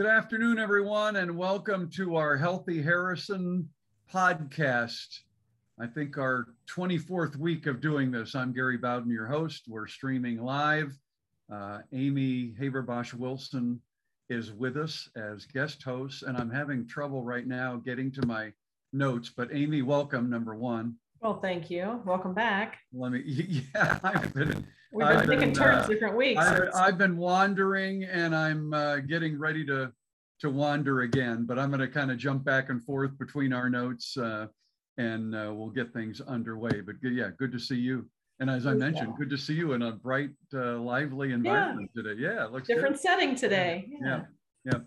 Good afternoon, everyone, and welcome to our Healthy Harrison podcast. I think our 24th week of doing this. I'm Gary Bowden, your host. We're streaming live. Uh, Amy Haberbosch Wilson is with us as guest host, and I'm having trouble right now getting to my notes. But Amy, welcome, number one. Well, thank you. Welcome back. Let me, yeah, I've been. We've been I've taking been, turns uh, different weeks. I, I've been wandering and I'm uh, getting ready to to wander again, but I'm going to kind of jump back and forth between our notes uh, and uh, we'll get things underway. But good, yeah, good to see you. And as I Yeah. mentioned, good to see you in a bright, uh, lively environment today. Yeah, it looks good. different setting today. Yeah. Yeah.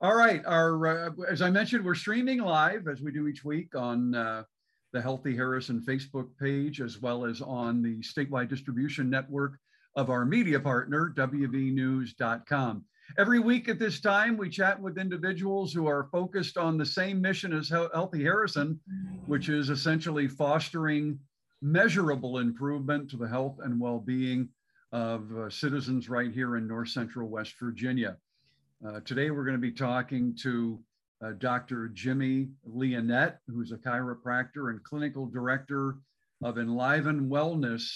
All right. Our, uh, as I mentioned, we're streaming live as we do each week on uh, the Healthy Harrison Facebook page, as well as on the statewide distribution network of our media partner, WVNews.com. Every week at this time, we chat with individuals who are focused on the same mission as Healthy Harrison, which is essentially fostering measurable improvement to the health and well-being of uh, citizens right here in North Central West Virginia. Uh, today, we're going to be talking to uh, Dr. Jimmy Leonette, who's a chiropractor and clinical director of Enliven Wellness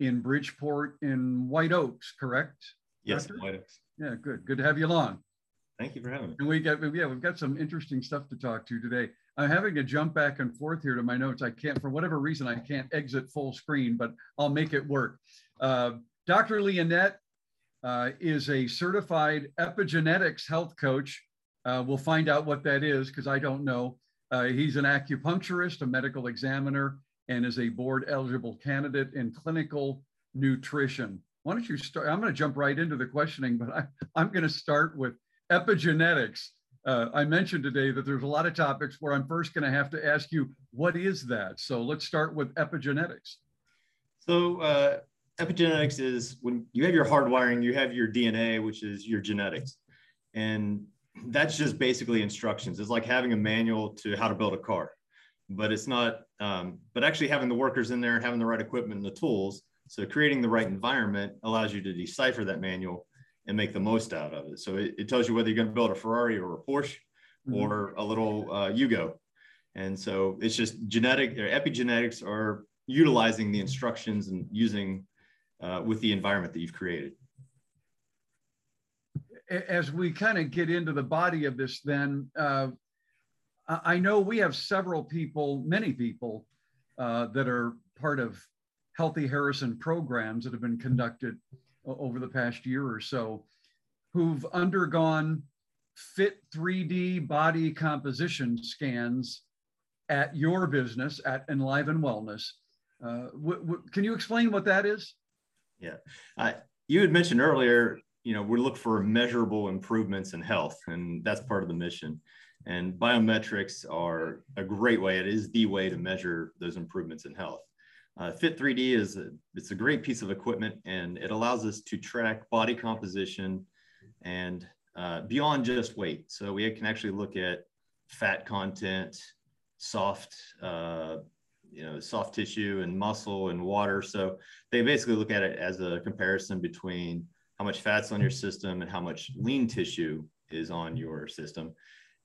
in Bridgeport in White Oaks, correct? Yes, Doctor? White Oaks. Yeah, good. Good to have you along. Thank you for having me. And we got, yeah, we've got some interesting stuff to talk to today. I'm having to jump back and forth here to my notes. I can't, for whatever reason, I can't exit full screen, but I'll make it work. Uh, Dr. Leonette uh, is a certified epigenetics health coach. Uh, we'll find out what that is because I don't know. Uh, he's an acupuncturist, a medical examiner, and is a board eligible candidate in clinical nutrition. Why don't you start? I'm going to jump right into the questioning, but I, I'm going to start with epigenetics. Uh, I mentioned today that there's a lot of topics where I'm first going to have to ask you, what is that? So let's start with epigenetics. So, uh, epigenetics is when you have your hardwiring, you have your DNA, which is your genetics. And that's just basically instructions. It's like having a manual to how to build a car, but it's not, um, but actually having the workers in there, and having the right equipment and the tools. So, creating the right environment allows you to decipher that manual and make the most out of it. So, it, it tells you whether you're going to build a Ferrari or a Porsche Mhm. or a little uh, Yugo. And so it's just genetic or epigenetics are utilizing the instructions and using uh, with the environment that you've created. As we kind of get into the body of this, then uh, I know we have several people, many people uh, that are part of Healthy Harrison programs that have been conducted over the past year or so who've undergone fit 3D body composition scans at your business at Enliven Wellness. Uh, can you explain what that is? Uh, you had mentioned earlier, you know, we look for measurable improvements in health, and that's part of the mission. And biometrics are a great way. It is the way to measure those improvements in health. Uh, Fit 3D is a, it's a great piece of equipment, and it allows us to track body composition and uh, beyond just weight. So we can actually look at fat content, soft, uh, you know, soft tissue and muscle and water. So they basically look at it as a comparison between how much fat's on your system and how much lean tissue is on your system.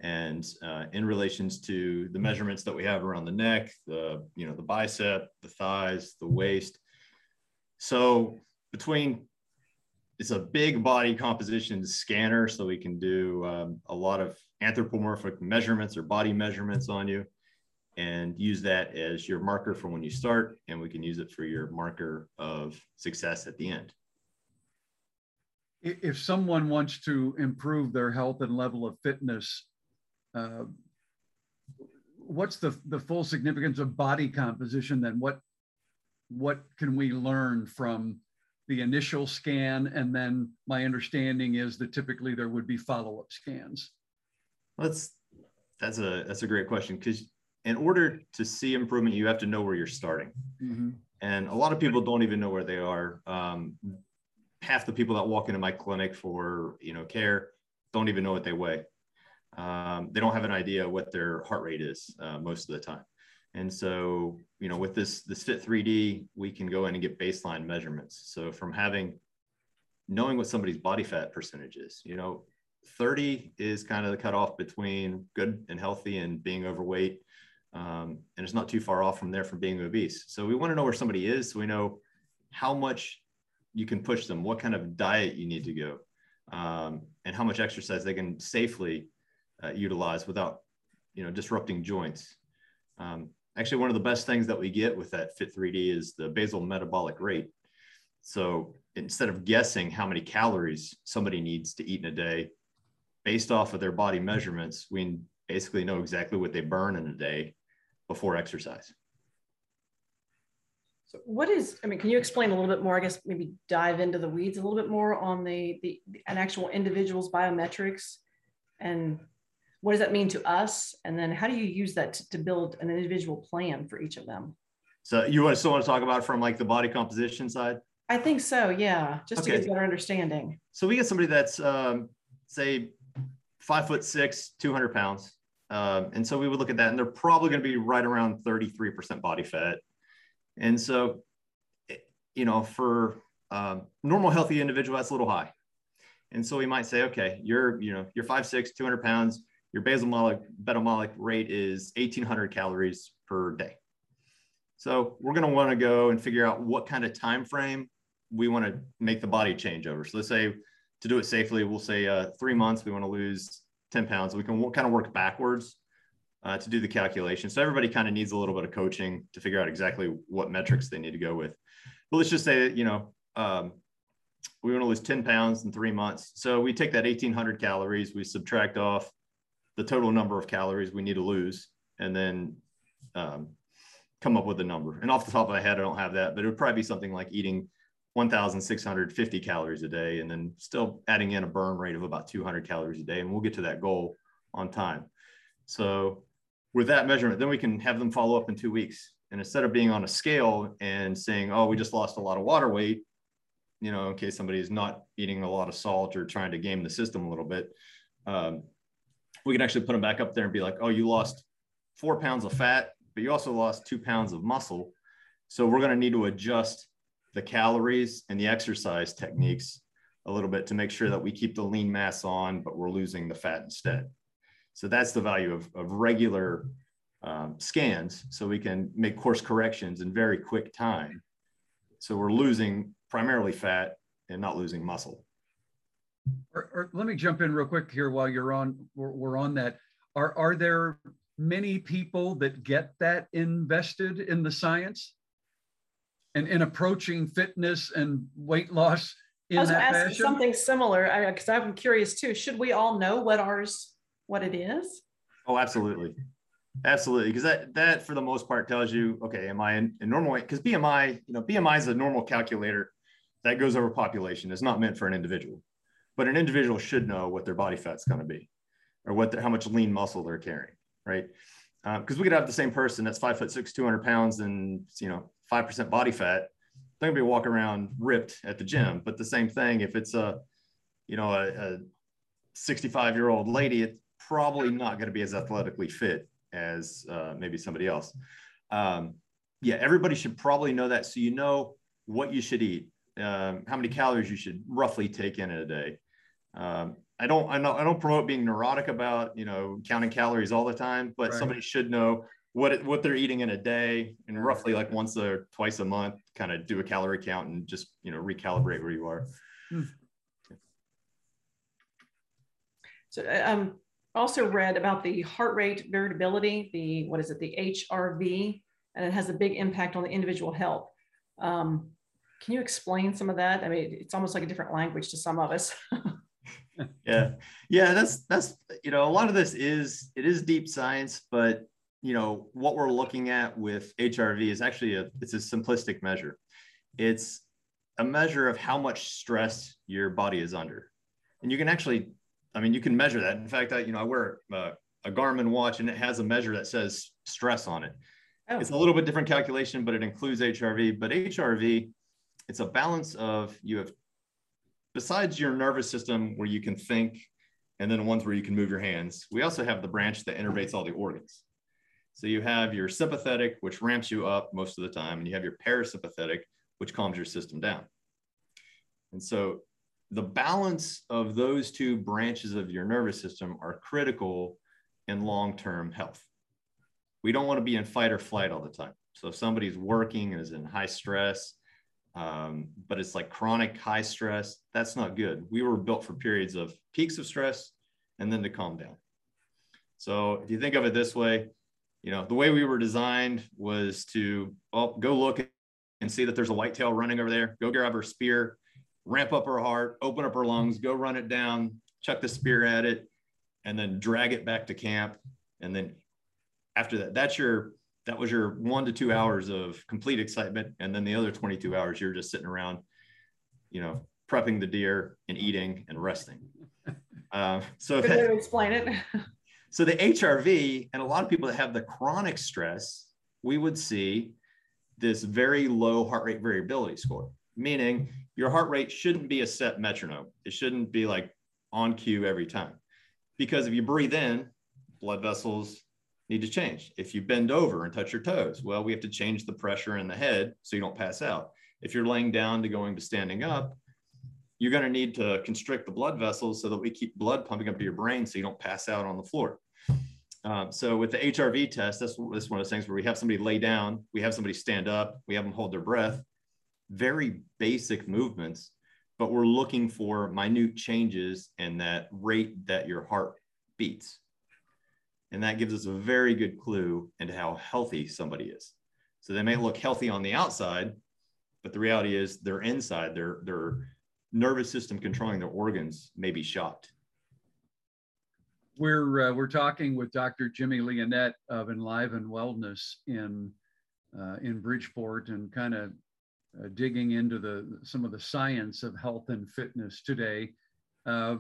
And uh, in relations to the measurements that we have around the neck the you know the bicep the thighs the waist. So between it's a big body composition scanner so we can do um, a lot of anthropomorphic measurements or body measurements on you and use that as your marker for when you start and we can use it for your marker of success at the end if someone wants to improve their health and level of fitness, uh, what's the, the full significance of body composition? Then what what can we learn from the initial scan? And then my understanding is that typically there would be follow up scans. That's that's a that's a great question because in order to see improvement, you have to know where you're starting, Mhm. and a lot of people don't even know where they are. Um, half the people that walk into my clinic for you know care don't even know what they weigh. Um, they don't have an idea what their heart rate is uh, most of the time, and so you know with this this Fit 3D, we can go in and get baseline measurements. So from having knowing what somebody's body fat percentage is, you know, 30 is kind of the cutoff between good and healthy and being overweight. Um, and it's not too far off from there from being obese. So we want to know where somebody is so we know how much you can push them, what kind of diet you need to go, um, and how much exercise they can safely uh, utilize without, you know, disrupting joints. Um, actually, one of the best things that we get with that Fit 3D is the basal metabolic rate. So instead of guessing how many calories somebody needs to eat in a day, based off of their body measurements, we basically know exactly what they burn in a day before exercise. So what is, I mean, can you explain a little bit more, I guess maybe dive into the weeds a little bit more on the, the an actual individual's biometrics and what does that mean to us? And then how do you use that to, to build an individual plan for each of them? So you want to still want to talk about from like the body composition side? I think so, yeah, just to get a better understanding. So we get somebody that's um, say five foot six, 200 pounds. Um, and so we would look at that and they're probably going to be right around 33% body fat. And so, you know, for um, normal healthy individual, that's a little high. And so we might say, okay, you're, you know, you're five, six, 200 pounds, your basal metabolic, rate is 1800 calories per day. So we're going to want to go and figure out what kind of time frame we want to make the body change over. So let's say to do it safely, we'll say uh, three months, we want to lose 10 pounds. We can kind of work backwards uh, to do the calculation. So everybody kind of needs a little bit of coaching to figure out exactly what metrics they need to go with. But let's just say that, you know, um, we want to lose 10 pounds in three months. So we take that 1800 calories, we subtract off the total number of calories we need to lose, and then um, come up with a number. And off the top of my head, I don't have that, but it would probably be something like eating 1,650 calories a day, and then still adding in a burn rate of about 200 calories a day. And we'll get to that goal on time. So, with that measurement, then we can have them follow up in two weeks. And instead of being on a scale and saying, oh, we just lost a lot of water weight, you know, in case somebody is not eating a lot of salt or trying to game the system a little bit, um, we can actually put them back up there and be like, oh, you lost four pounds of fat, but you also lost two pounds of muscle. So, we're going to need to adjust the calories and the exercise techniques a little bit to make sure that we keep the lean mass on, but we're losing the fat instead. So that's the value of, of regular um, scans. So we can make course corrections in very quick time. So we're losing primarily fat and not losing muscle. Or, or let me jump in real quick here while you're on, we're, we're on that. Are, are there many people that get that invested in the science? And in approaching fitness and weight loss in I was that asking fashion? something similar, because I'm curious too. Should we all know what ours, what it is? Oh, absolutely. Absolutely. Because that, that for the most part tells you, okay, am I in, in normal weight? Because BMI, you know, BMI is a normal calculator that goes over population. It's not meant for an individual, but an individual should know what their body fat's going to be or what, the, how much lean muscle they're carrying. Right. Um, because we could have the same person that's five foot six, 200 pounds and, you know, 5% body fat. They're going to be walking around ripped at the gym. But the same thing, if it's a, you know, a, a 65 year old lady, it's probably not going to be as athletically fit as uh, maybe somebody else. Um, yeah, everybody should probably know that. So you know what you should eat, um, how many calories you should roughly take in a day. Um, I don't, I don't, I don't promote being neurotic about, you know, counting calories all the time, but Right. somebody should know what it, what they're eating in a day and roughly like once or twice a month, kind of do a calorie count and just, you know, recalibrate where you are. So I um, also read about the heart rate variability, the, what is it, the HRV, and it has a big impact on the individual health. Um, can you explain some of that? I mean, it's almost like a different language to some of us. yeah yeah that's that's you know a lot of this is it is deep science but you know what we're looking at with hrv is actually a it's a simplistic measure it's a measure of how much stress your body is under and you can actually i mean you can measure that. In fact I, you know i wear a, a garmin watch and it has a measure that says stress on it. Oh, it's a little bit different calculation but it includes hrv but hrv it's a balance of you have besides your nervous system where you can think and then ones where you can move your hands we also have the branch that innervates all the organs. So you have your sympathetic which ramps you up most of the time and you have your parasympathetic which calms your system down. And so the balance of those two branches of your nervous system are critical in long-term health. We don't want to be in fight or flight all the time. So if somebody's working and is in high stress, um, but it's like chronic high stress, that's not good. We were built for periods of peaks of stress and then to calm down. So if you think of it this way, you know, the way we were designed was to well, go look and see that there's a whitetail running over there, go grab her spear, ramp up her heart, open up her lungs, go run it down, chuck the spear at it, and then drag it back to camp. And then after that, that's your that was your one to two hours of complete excitement. And then the other 22 hours, you're just sitting around, you know, prepping the deer and eating and resting. Uh, so Good way to explain it. so the HRV and a lot of people that have the chronic stress, we would see this very low heart rate variability score, meaning your heart rate shouldn't be a set metronome. It shouldn't be like on cue every time. Because if you breathe in, blood vessels need to change. If you bend over and touch your toes, well, we have to change the pressure in the head so you don't pass out. If you're laying down to going to standing up, you're going to need to constrict the blood vessels so that we keep blood pumping up to your brain so you don't pass out on the floor. Um, so with the HRV test, that's, that's one of those things where we have somebody lay down, we have somebody stand up, we have them hold their breath, very basic movements, but we're looking for minute changes in that rate that your heart beats. And that gives us a very good clue into how healthy somebody is. So they may look healthy on the outside, but the reality is they're inside, their, their nervous system controlling their organs may be shocked. We're, uh, we're talking with Dr. Jimmy Leonette of Enliven Wellness in, uh, in Bridgeport and kind of uh, digging into the, some of the science of health and fitness today. Uh,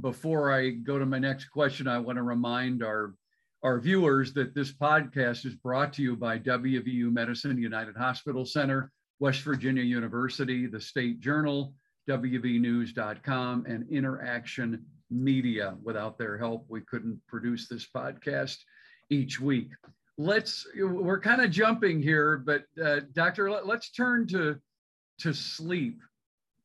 before I go to my next question, I want to remind our our viewers that this podcast is brought to you by WVU Medicine United Hospital Center, West Virginia University, the State Journal, WVNews.com, and Interaction Media. Without their help, we couldn't produce this podcast each week. Let's, we're kind of jumping here, but uh, Doctor, let, us turn to, to sleep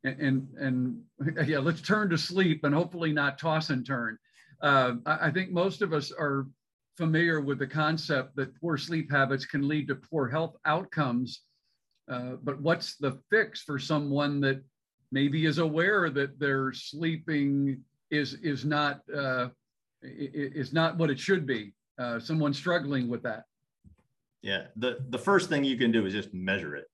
and, and, and yeah, let's turn to sleep and hopefully not toss and turn. Uh, I, I think most of us are familiar with the concept that poor sleep habits can lead to poor health outcomes. Uh, but what's the fix for someone that maybe is aware that their sleeping is is not uh, is not what it should be? Uh, someone struggling with that. Yeah, the the first thing you can do is just measure it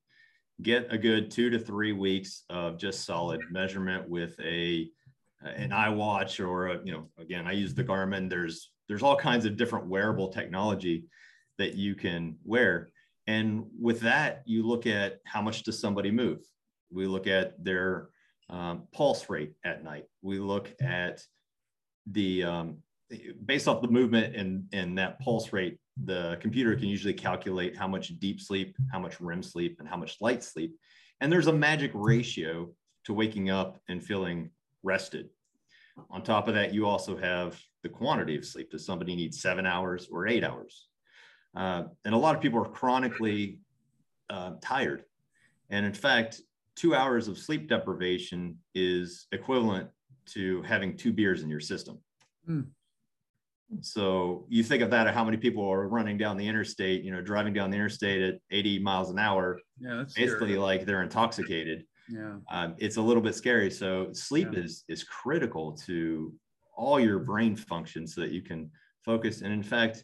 get a good two to three weeks of just solid measurement with a an iWatch or a, you know again I use the Garmin. There's there's all kinds of different wearable technology that you can wear, and with that you look at how much does somebody move. We look at their um, pulse rate at night. We look at the um, based off the movement and and that pulse rate the computer can usually calculate how much deep sleep, how much REM sleep, and how much light sleep. And there's a magic ratio to waking up and feeling rested. On top of that, you also have the quantity of sleep. Does somebody need seven hours or eight hours? Uh, and a lot of people are chronically uh, tired. And in fact, two hours of sleep deprivation is equivalent to having two beers in your system. Mm. So you think of that of how many people are running down the interstate, you know, driving down the interstate at 80 miles an hour. Yeah, that's basically scary. like they're intoxicated. Yeah. Um, it's a little bit scary. So sleep yeah. is is critical to all your brain functions so that you can focus. And in fact,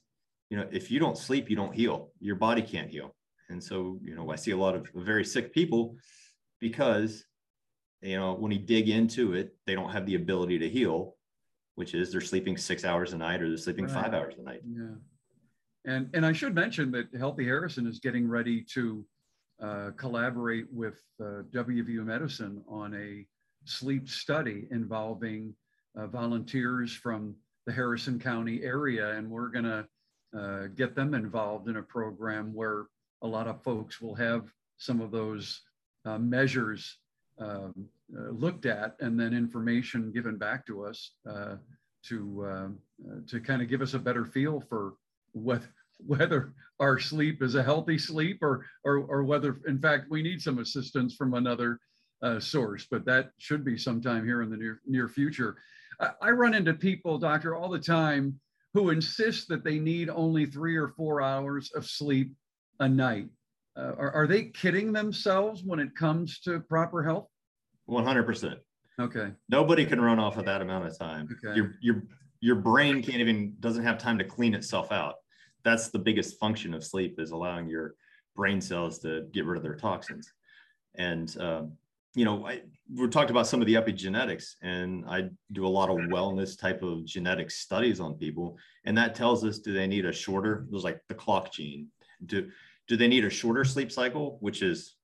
you know, if you don't sleep, you don't heal. Your body can't heal. And so, you know, I see a lot of very sick people because, you know, when you dig into it, they don't have the ability to heal which is they're sleeping six hours a night or they're sleeping right. five hours a night. Yeah. And, and I should mention that Healthy Harrison is getting ready to uh, collaborate with uh, WVU Medicine on a sleep study involving uh, volunteers from the Harrison County area. And we're going to uh, get them involved in a program where a lot of folks will have some of those uh, measures um, uh, looked at and then information given back to us uh, to um, uh, to kind of give us a better feel for what whether our sleep is a healthy sleep or or or whether in fact we need some assistance from another uh, source, but that should be sometime here in the near near future. I, I run into people, doctor, all the time who insist that they need only three or four hours of sleep a night. Uh, are, are they kidding themselves when it comes to proper health? 100%. Okay. Nobody can run off of that amount of time. Okay. Your, your, your brain can't even, doesn't have time to clean itself out. That's the biggest function of sleep is allowing your brain cells to get rid of their toxins. And, um, you know, I, we talked about some of the epigenetics, and I do a lot of wellness type of genetic studies on people, and that tells us do they need a shorter? It was like the clock gene. Do do they need a shorter sleep cycle, which is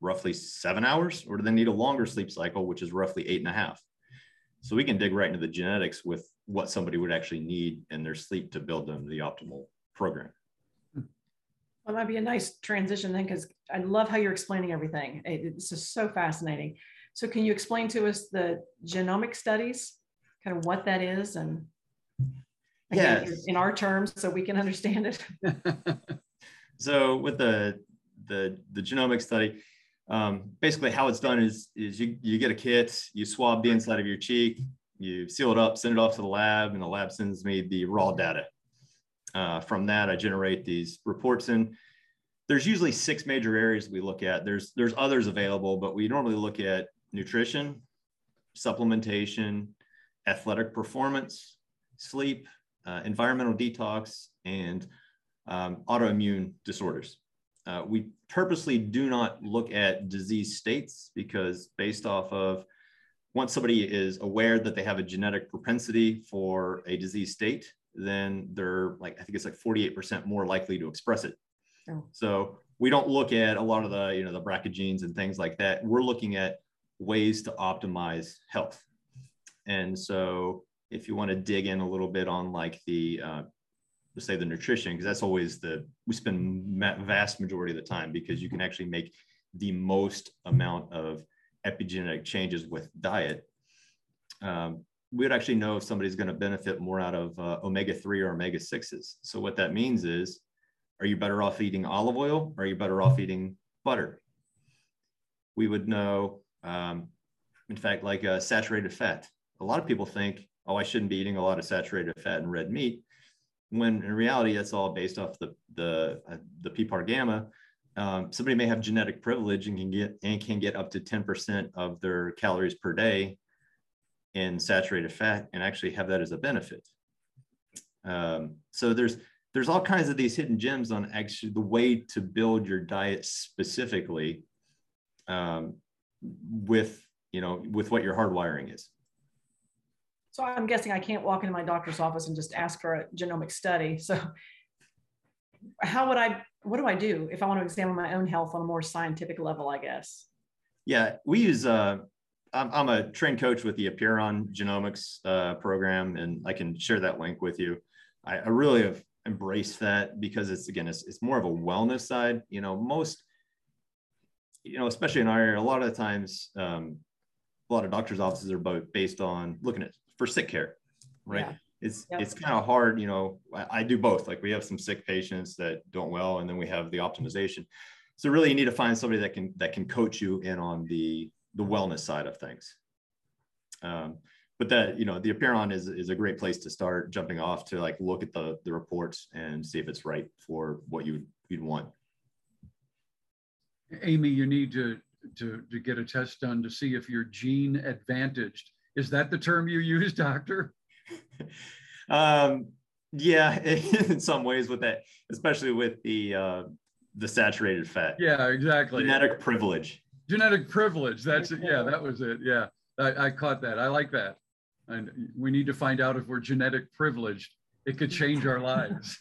roughly seven hours, or do they need a longer sleep cycle, which is roughly eight and a half? So we can dig right into the genetics with what somebody would actually need in their sleep to build them the optimal program. That might be a nice transition then, because I love how you're explaining everything. It's just so fascinating. So can you explain to us the genomic studies, kind of what that is and again, Yes. in our terms so we can understand it? So with the the the genomic study, um, basically how it's done is is you you get a kit, you swab the inside of your cheek, you seal it up, send it off to the lab, and the lab sends me the raw data. Uh, from that, I generate these reports in. There's usually six major areas we look at. There's there's others available, but we normally look at nutrition, supplementation, athletic performance, sleep, uh, environmental detox, and um, autoimmune disorders. Uh, we purposely do not look at disease states because based off of once somebody is aware that they have a genetic propensity for a disease state, then they're like, I think it's like 48% more likely to express it. Oh. So we don't look at a lot of the, you know, the BRCA genes and things like that. We're looking at ways to optimize health. And so if you want to dig in a little bit on like the, uh, let's say the nutrition, because that's always the, we spend vast majority of the time because you can actually make the most amount of epigenetic changes with diet. Um, we would actually know if somebody's going to benefit more out of uh, omega-3 or omega-6s. So what that means is, are you better off eating olive oil or are you better off eating butter? We would know, um, in fact, like uh, saturated fat. A lot of people think, oh, I shouldn't be eating a lot of saturated fat and red meat, when in reality, that's all based off the, the, uh, the PPAR gamma. Um, somebody may have genetic privilege and can get and can get up to 10% of their calories per day in saturated fat and actually have that as a benefit. Um, so there's there's all kinds of these hidden gems on actually the way to build your diet specifically um, with you know with what your hardwiring is. So I'm guessing I can't walk into my doctor's office and just ask for a genomic study. So how would I, what do I do if I want to examine my own health on a more scientific level, I guess? Yeah, we use. Uh, I'm, I'm a trained coach with the Apeiron Genomics uh, program, and I can share that link with you. I, I really have embraced that because it's again, it's, it's more of a wellness side. You know, most, you know, especially in our area, a lot of times, um, a lot of doctors' offices are both based on looking at for sick care, right? Yeah. It's Yep. it's kind of hard, you know. I, I do both. Like we have some sick patients that don't well, and then we have the optimization. So really, you need to find somebody that can that can coach you in on the the wellness side of things. Um, but that you know, the Apeiron is is a great place to start jumping off to like look at the the reports and see if it's right for what you you'd want. Amy, you need to, to, to get a test done to see if you're gene advantaged. Is that the term you use, doctor? um, yeah, in some ways with that, especially with the uh, the saturated fat. Yeah, exactly. Genetic privilege. Genetic privilege. That's it. Yeah, that was it. Yeah, I, I caught that. I like that. And we need to find out if we're genetic privileged. It could change our lives.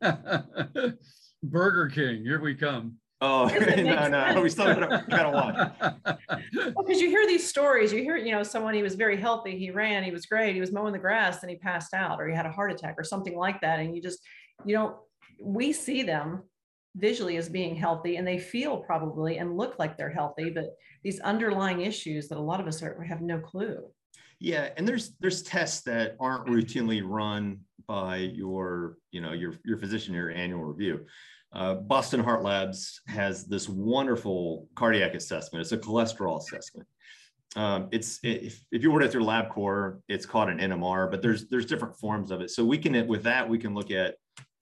Burger King, here we come. Oh no, no, we still gotta, gotta watch. Well, because you hear these stories, you hear, you know, someone he was very healthy, he ran, he was great, he was mowing the grass, and he passed out, or he had a heart attack, or something like that. And you just, you know, we see them visually as being healthy, and they feel probably and look like they're healthy, but these underlying issues that a lot of us are, have no clue. Yeah, and there's there's tests that aren't routinely run by your, you know, your, your physician, your annual review. Uh, Boston Heart Labs has this wonderful cardiac assessment. It's a cholesterol assessment. Um, it's if, if you order it through LabCorp, it's called an NMR, but there's there's different forms of it. So we can with that we can look at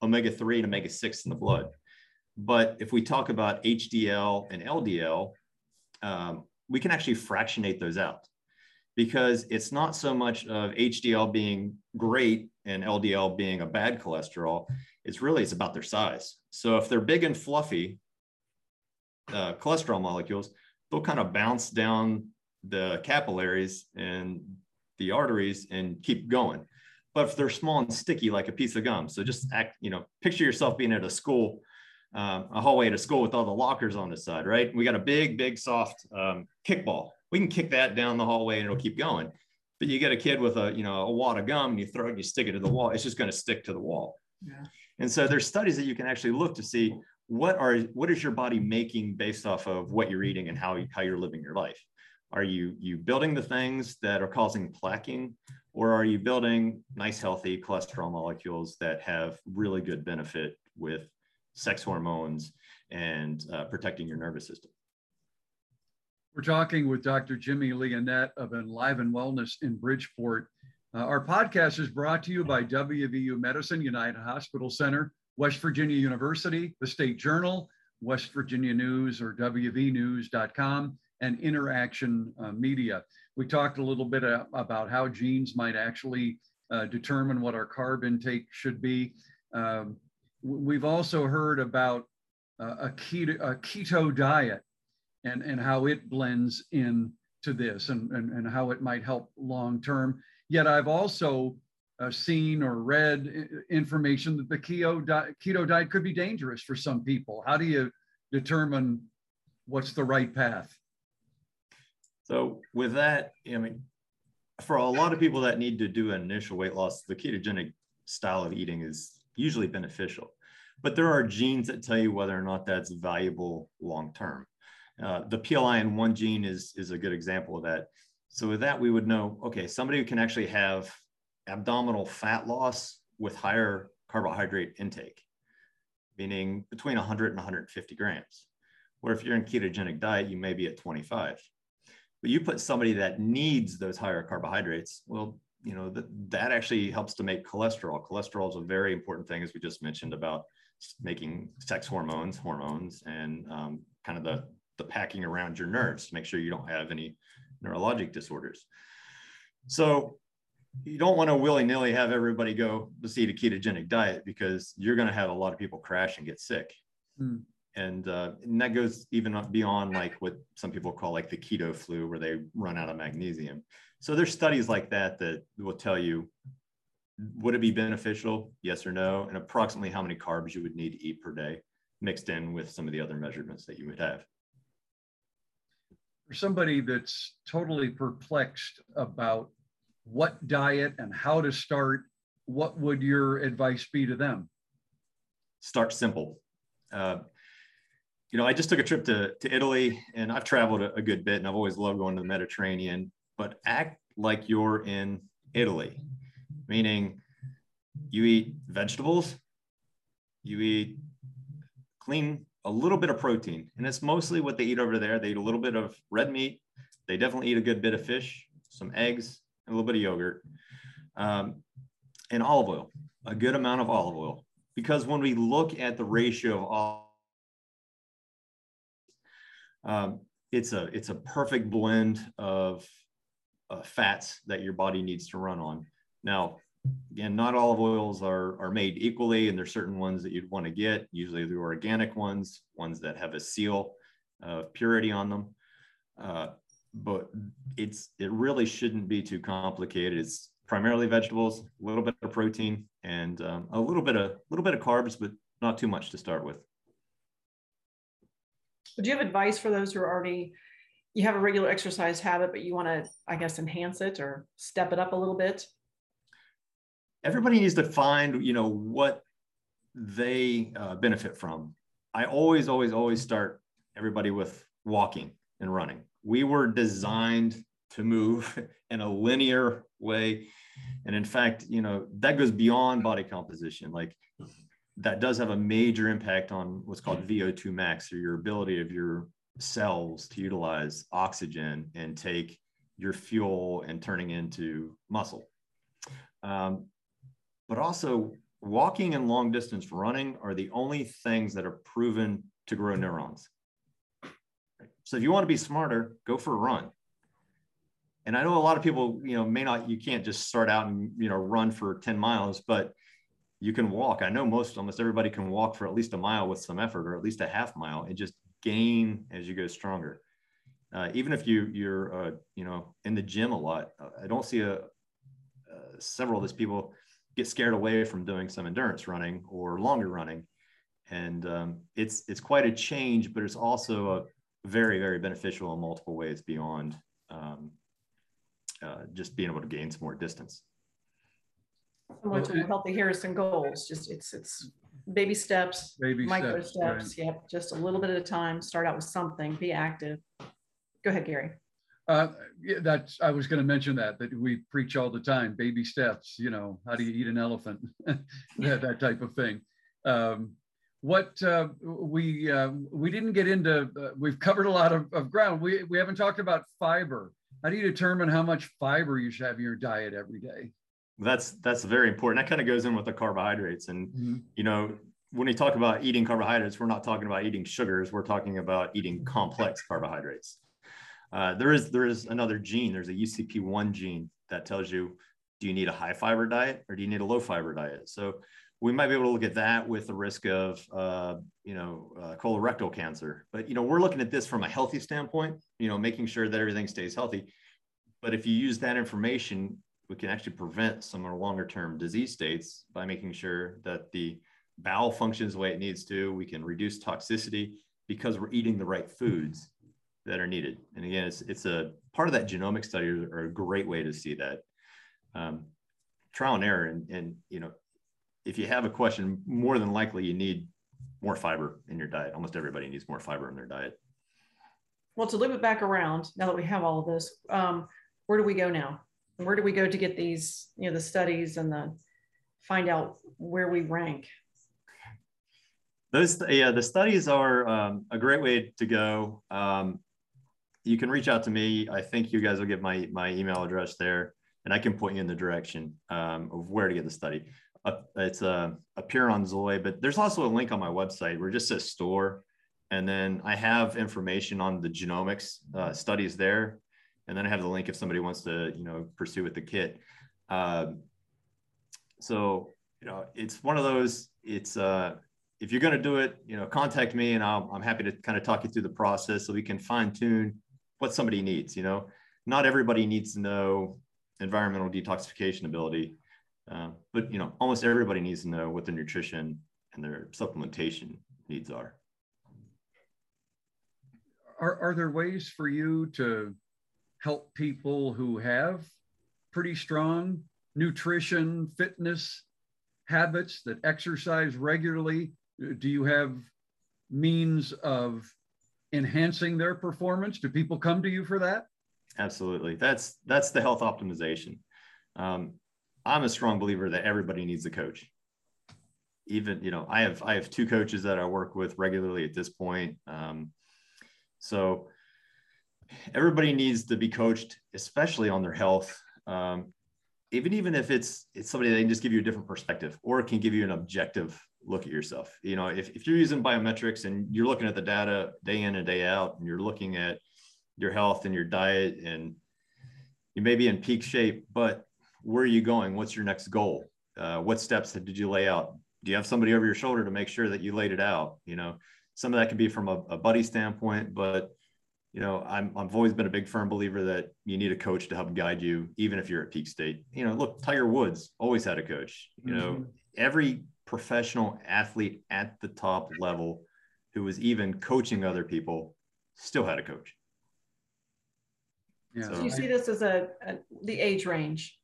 omega three and omega six in the blood. But if we talk about HDL and LDL, um, we can actually fractionate those out because it's not so much of HDL being great and LDL being a bad cholesterol. It's really it's about their size. So if they're big and fluffy uh, cholesterol molecules, they'll kind of bounce down the capillaries and the arteries and keep going. But if they're small and sticky like a piece of gum, so just act, you know, picture yourself being at a school, um, a hallway at a school with all the lockers on the side, right? We got a big, big, soft um, kickball. We can kick that down the hallway and it'll keep going. But you get a kid with a, you know, a wad of gum and you throw it and you stick it to the wall, it's just going to stick to the wall. Yeah. And so there's studies that you can actually look to see what are what is your body making based off of what you're eating and how, how you're living your life. Are you you building the things that are causing plaquing, or are you building nice healthy cholesterol molecules that have really good benefit with sex hormones and uh, protecting your nervous system? We're talking with Dr. Jimmy Leonette of Enliven Wellness in Bridgeport. Uh, our podcast is brought to you by WVU Medicine, United Hospital Center, West Virginia University, the State Journal, West Virginia News or WVNews.com, and Interaction uh, Media. We talked a little bit uh, about how genes might actually uh, determine what our carb intake should be. Um, we've also heard about uh, a, keto, a keto diet and, and how it blends in to this and, and, and how it might help long term. Yet I've also uh, seen or read information that the keto, di- keto diet could be dangerous for some people. How do you determine what's the right path? So with that, I mean, for a lot of people that need to do an initial weight loss, the ketogenic style of eating is usually beneficial. But there are genes that tell you whether or not that's valuable long term. Uh, the PLIN1 gene is, is a good example of that. So with that, we would know, okay, somebody who can actually have abdominal fat loss with higher carbohydrate intake, meaning between 100 and 150 grams. Or if you're in ketogenic diet, you may be at 25. But you put somebody that needs those higher carbohydrates, well, you know, that, that actually helps to make cholesterol. Cholesterol is a very important thing, as we just mentioned about making sex hormones, hormones, and um, kind of the, the packing around your nerves to make sure you don't have any neurologic disorders. So you don't want to willy-nilly have everybody go to eat a ketogenic diet because you're going to have a lot of people crash and get sick. Mm. And, uh, and that goes even beyond like what some people call like the keto flu where they run out of magnesium. So there's studies like that that will tell you would it be beneficial yes or no and approximately how many carbs you would need to eat per day mixed in with some of the other measurements that you would have for somebody that's totally perplexed about what diet and how to start, what would your advice be to them? Start simple. Uh, you know, I just took a trip to, to Italy and I've traveled a, a good bit and I've always loved going to the Mediterranean, but act like you're in Italy, meaning you eat vegetables, you eat clean, a little bit of protein. And it's mostly what they eat over there. They eat a little bit of red meat. They definitely eat a good bit of fish, some eggs, a little bit of yogurt, um, and olive oil, a good amount of olive oil. Because when we look at the ratio of olive, um, it's a it's a perfect blend of uh, fats that your body needs to run on. Now, again, not olive oils are, are made equally, and there's certain ones that you'd want to get, usually the organic ones, ones that have a seal of purity on them. Uh, but it's it really shouldn't be too complicated. It's primarily vegetables, a little bit of protein, and um, a little bit of a little bit of carbs, but not too much to start with. Do you have advice for those who are already you have a regular exercise habit, but you want to, I guess, enhance it or step it up a little bit? Everybody needs to find, you know, what they uh, benefit from. I always, always, always start everybody with walking and running we were designed to move in a linear way. And in fact, you know, that goes beyond body composition. Like that does have a major impact on what's called VO2 max or your ability of your cells to utilize oxygen and take your fuel and turning into muscle. Um, but also walking and long distance running are the only things that are proven to grow neurons. So if you want to be smarter, go for a run. And I know a lot of people, you know, may not, you can't just start out and, you know, run for 10 miles, but you can walk. I know most, almost everybody can walk for at least a mile with some effort or at least a half mile and just gain as you go stronger. Uh, even if you you're uh, you know in the gym a lot, uh, I don't see a, uh, several of these people get scared away from doing some endurance running or longer running, and um, it's it's quite a change, but it's also a very very beneficial in multiple ways beyond um, uh, just being able to gain some more distance. Similar to healthy Harrison goals, just it's it's baby steps, baby micro steps. steps right. Yep, just a little bit at a time. Start out with something. Be active. Go ahead, Gary. Uh, yeah, that's I was going to mention that that we preach all the time. Baby steps. You know, how do you eat an elephant? that, that type of thing. Um, what uh, we uh, we didn't get into. Uh, we've covered a lot of, of ground. We we haven't talked about fiber. How do you determine how much fiber you should have in your diet every day? that's that's very important. That kind of goes in with the carbohydrates, and mm-hmm. you know when we talk about eating carbohydrates, we're not talking about eating sugars. We're talking about eating complex carbohydrates. Uh, there is there is another gene. There's a UCP1 gene that tells you do you need a high fiber diet or do you need a low fiber diet. So we might be able to look at that with the risk of uh, you know uh, colorectal cancer. But you know we're looking at this from a healthy standpoint. You know making sure that everything stays healthy. But if you use that information we can actually prevent some of our longer term disease states by making sure that the bowel functions the way it needs to. We can reduce toxicity because we're eating the right foods that are needed. And again, it's, it's a part of that genomic study are a great way to see that. Um, trial and error. And, and, you know, if you have a question, more than likely you need more fiber in your diet. Almost everybody needs more fiber in their diet. Well, to loop it back around, now that we have all of this, um, where do we go now? where do we go to get these, you know, the studies and the find out where we rank? Those, yeah, the studies are um, a great way to go. Um, you can reach out to me. I think you guys will get my my email address there, and I can point you in the direction um, of where to get the study. Uh, it's uh, Apeiron Zoe, but there's also a link on my website where it just says store, and then I have information on the genomics uh, studies there and then I have the link if somebody wants to, you know, pursue with the kit. Um, so, you know, it's one of those, it's, uh, if you're going to do it, you know, contact me and i am happy to kind of talk you through the process so we can fine tune what somebody needs, you know, not everybody needs to know environmental detoxification ability, uh, but, you know, almost everybody needs to know what their nutrition and their supplementation needs are. Are, are there ways for you to help people who have pretty strong nutrition, fitness habits that exercise regularly? Do you have means of enhancing their performance? Do people come to you for that? Absolutely. That's that's the health optimization. Um, I'm a strong believer that everybody needs a coach. Even you know, I have I have two coaches that I work with regularly at this point. Um, so everybody needs to be coached, especially on their health. Um, even even if it's it's somebody that can just give you a different perspective or can give you an objective look at yourself. You know, if, if you're using biometrics and you're looking at the data day in and day out, and you're looking at your health and your diet, and you may be in peak shape, but where are you going? What's your next goal? Uh, what steps did you lay out? Do you have somebody over your shoulder to make sure that you laid it out? You know, some of that can be from a, a buddy standpoint, but you know, I'm, I've always been a big firm believer that you need a coach to help guide you, even if you're at peak state. You know, look, Tiger Woods always had a coach. You know, mm-hmm. every professional athlete at the top level who was even coaching other people still had a coach. Yeah. So, you see this as a, a the age range.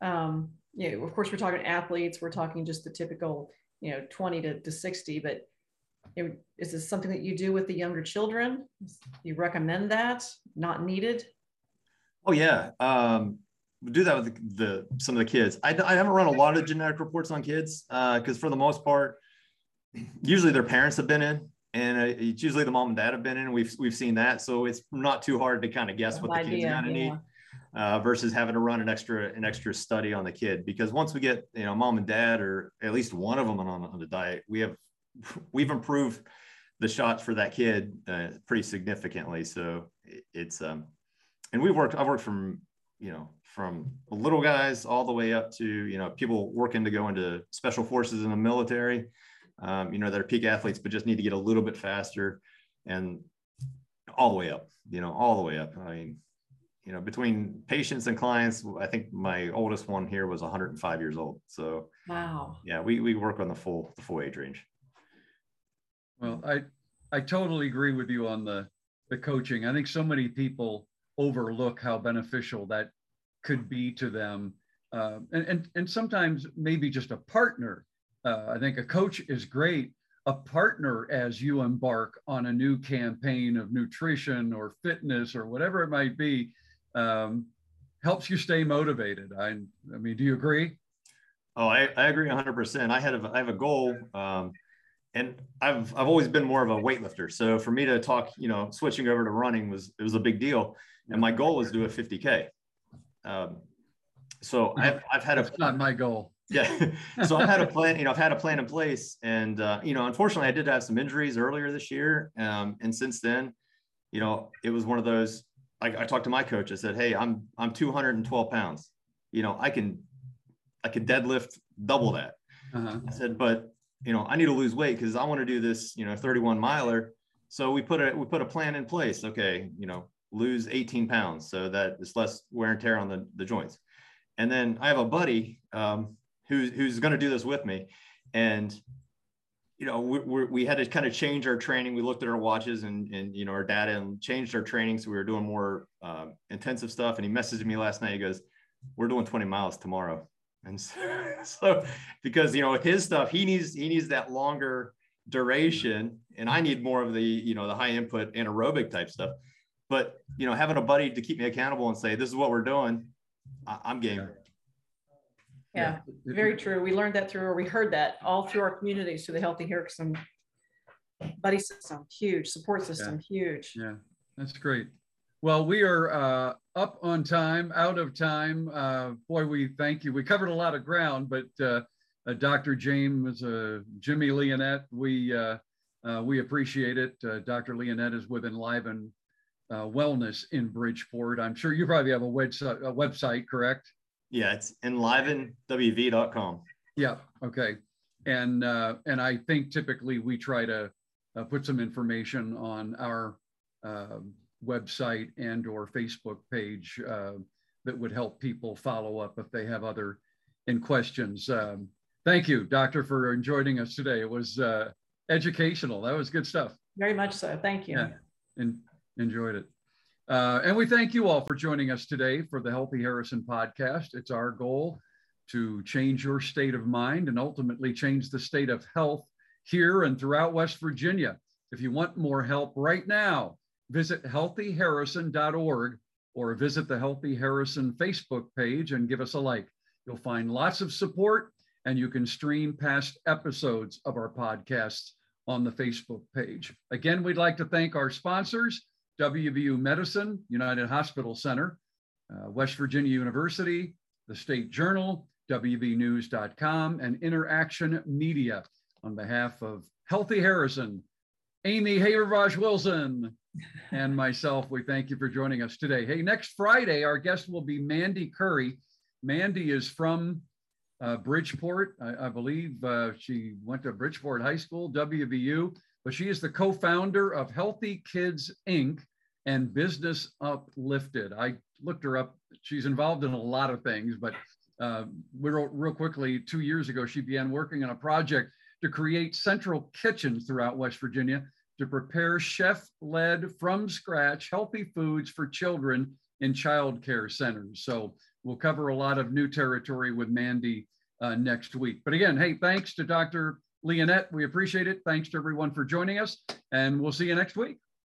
Um, you know, of course, we're talking athletes. We're talking just the typical, you know, 20 to, to 60, but is this something that you do with the younger children? You recommend that? Not needed? Oh yeah. Um, do that with the, the, some of the kids. I, I haven't run a lot of genetic reports on kids because uh, for the most part, usually their parents have been in, and uh, it's usually the mom and dad have been in. We've we've seen that, so it's not too hard to kind of guess what the kid's gonna yeah. need. Uh, versus having to run an extra an extra study on the kid because once we get you know mom and dad or at least one of them on, on the diet we have we've improved the shots for that kid uh, pretty significantly so it's um and we've worked i've worked from you know from little guys all the way up to you know people working to go into special forces in the military um, you know, that are peak athletes, but just need to get a little bit faster and all the way up, you know, all the way up. I mean, you know, between patients and clients, I think my oldest one here was 105 years old. So, wow. Yeah, we, we work on the full, the full age range. Well, I, I totally agree with you on the, the coaching. I think so many people overlook how beneficial that could be to them. Uh, and, and, and sometimes maybe just a partner uh, I think a coach is great. A partner as you embark on a new campaign of nutrition or fitness or whatever it might be um, helps you stay motivated. I, I mean, do you agree? Oh, I, I agree 100%. I had a, I have a goal, um, and I've I've always been more of a weightlifter. So for me to talk, you know, switching over to running was it was a big deal, and my goal was to do a 50k. Um, so I've I've had a. That's not my goal yeah. so I've had a plan, you know, I've had a plan in place. And, uh, you know, unfortunately, I did have some injuries earlier this year. Um, and since then, you know, it was one of those, I, I talked to my coach. I said, Hey, I'm, I'm 212 pounds. You know, I can, I could deadlift double that. Uh-huh. I said, but, you know, I need to lose weight because I want to do this, you know, 31 miler. So we put a, we put a plan in place. Okay. You know, lose 18 pounds so that it's less wear and tear on the, the joints. And then I have a buddy, um, who's who's going to do this with me, and you know we, we had to kind of change our training. We looked at our watches and and you know our data and changed our training, so we were doing more uh, intensive stuff. And he messaged me last night. He goes, "We're doing 20 miles tomorrow." And so, so because you know his stuff, he needs he needs that longer duration, and I need more of the you know the high input anaerobic type stuff. But you know having a buddy to keep me accountable and say this is what we're doing, I, am game. Yeah, very true. We learned that through, or we heard that all through our communities through the Healthy Harrison buddy system, huge support system, yeah. huge. Yeah, that's great. Well, we are uh, up on time, out of time. Uh, boy, we thank you. We covered a lot of ground, but uh, uh Dr. James, uh, Jimmy Leonette, we uh, we appreciate it. Dr. Leonette is with Enliven Wellness in Bridgeport. I'm sure you probably have a website, a website correct? Yeah, it's enlivenwv.com. Yeah. Okay. And uh, and I think typically we try to uh, put some information on our uh, website and or Facebook page uh, that would help people follow up if they have other in questions. Um, thank you, Doctor, for joining us today. It was uh, educational. That was good stuff. Very much so. Thank you. Yeah, and enjoyed it. Uh, and we thank you all for joining us today for the Healthy Harrison podcast. It's our goal to change your state of mind and ultimately change the state of health here and throughout West Virginia. If you want more help right now, visit healthyharrison.org or visit the Healthy Harrison Facebook page and give us a like. You'll find lots of support and you can stream past episodes of our podcasts on the Facebook page. Again, we'd like to thank our sponsors. WVU Medicine, United Hospital Center, uh, West Virginia University, the State Journal, WVNews.com, and Interaction Media. On behalf of Healthy Harrison, Amy Haberbosch Wilson, and myself, we thank you for joining us today. Hey, next Friday, our guest will be Mandy Curry. Mandy is from uh, Bridgeport. I, I believe uh, she went to Bridgeport High School, WVU but she is the co-founder of Healthy Kids Inc. and Business Uplifted. I looked her up. She's involved in a lot of things, but uh, real, real quickly, two years ago, she began working on a project to create central kitchens throughout West Virginia to prepare chef-led from scratch healthy foods for children in child care centers. So we'll cover a lot of new territory with Mandy uh, next week. But again, hey, thanks to Dr. Leonette, we appreciate it. Thanks to everyone for joining us, and we'll see you next week.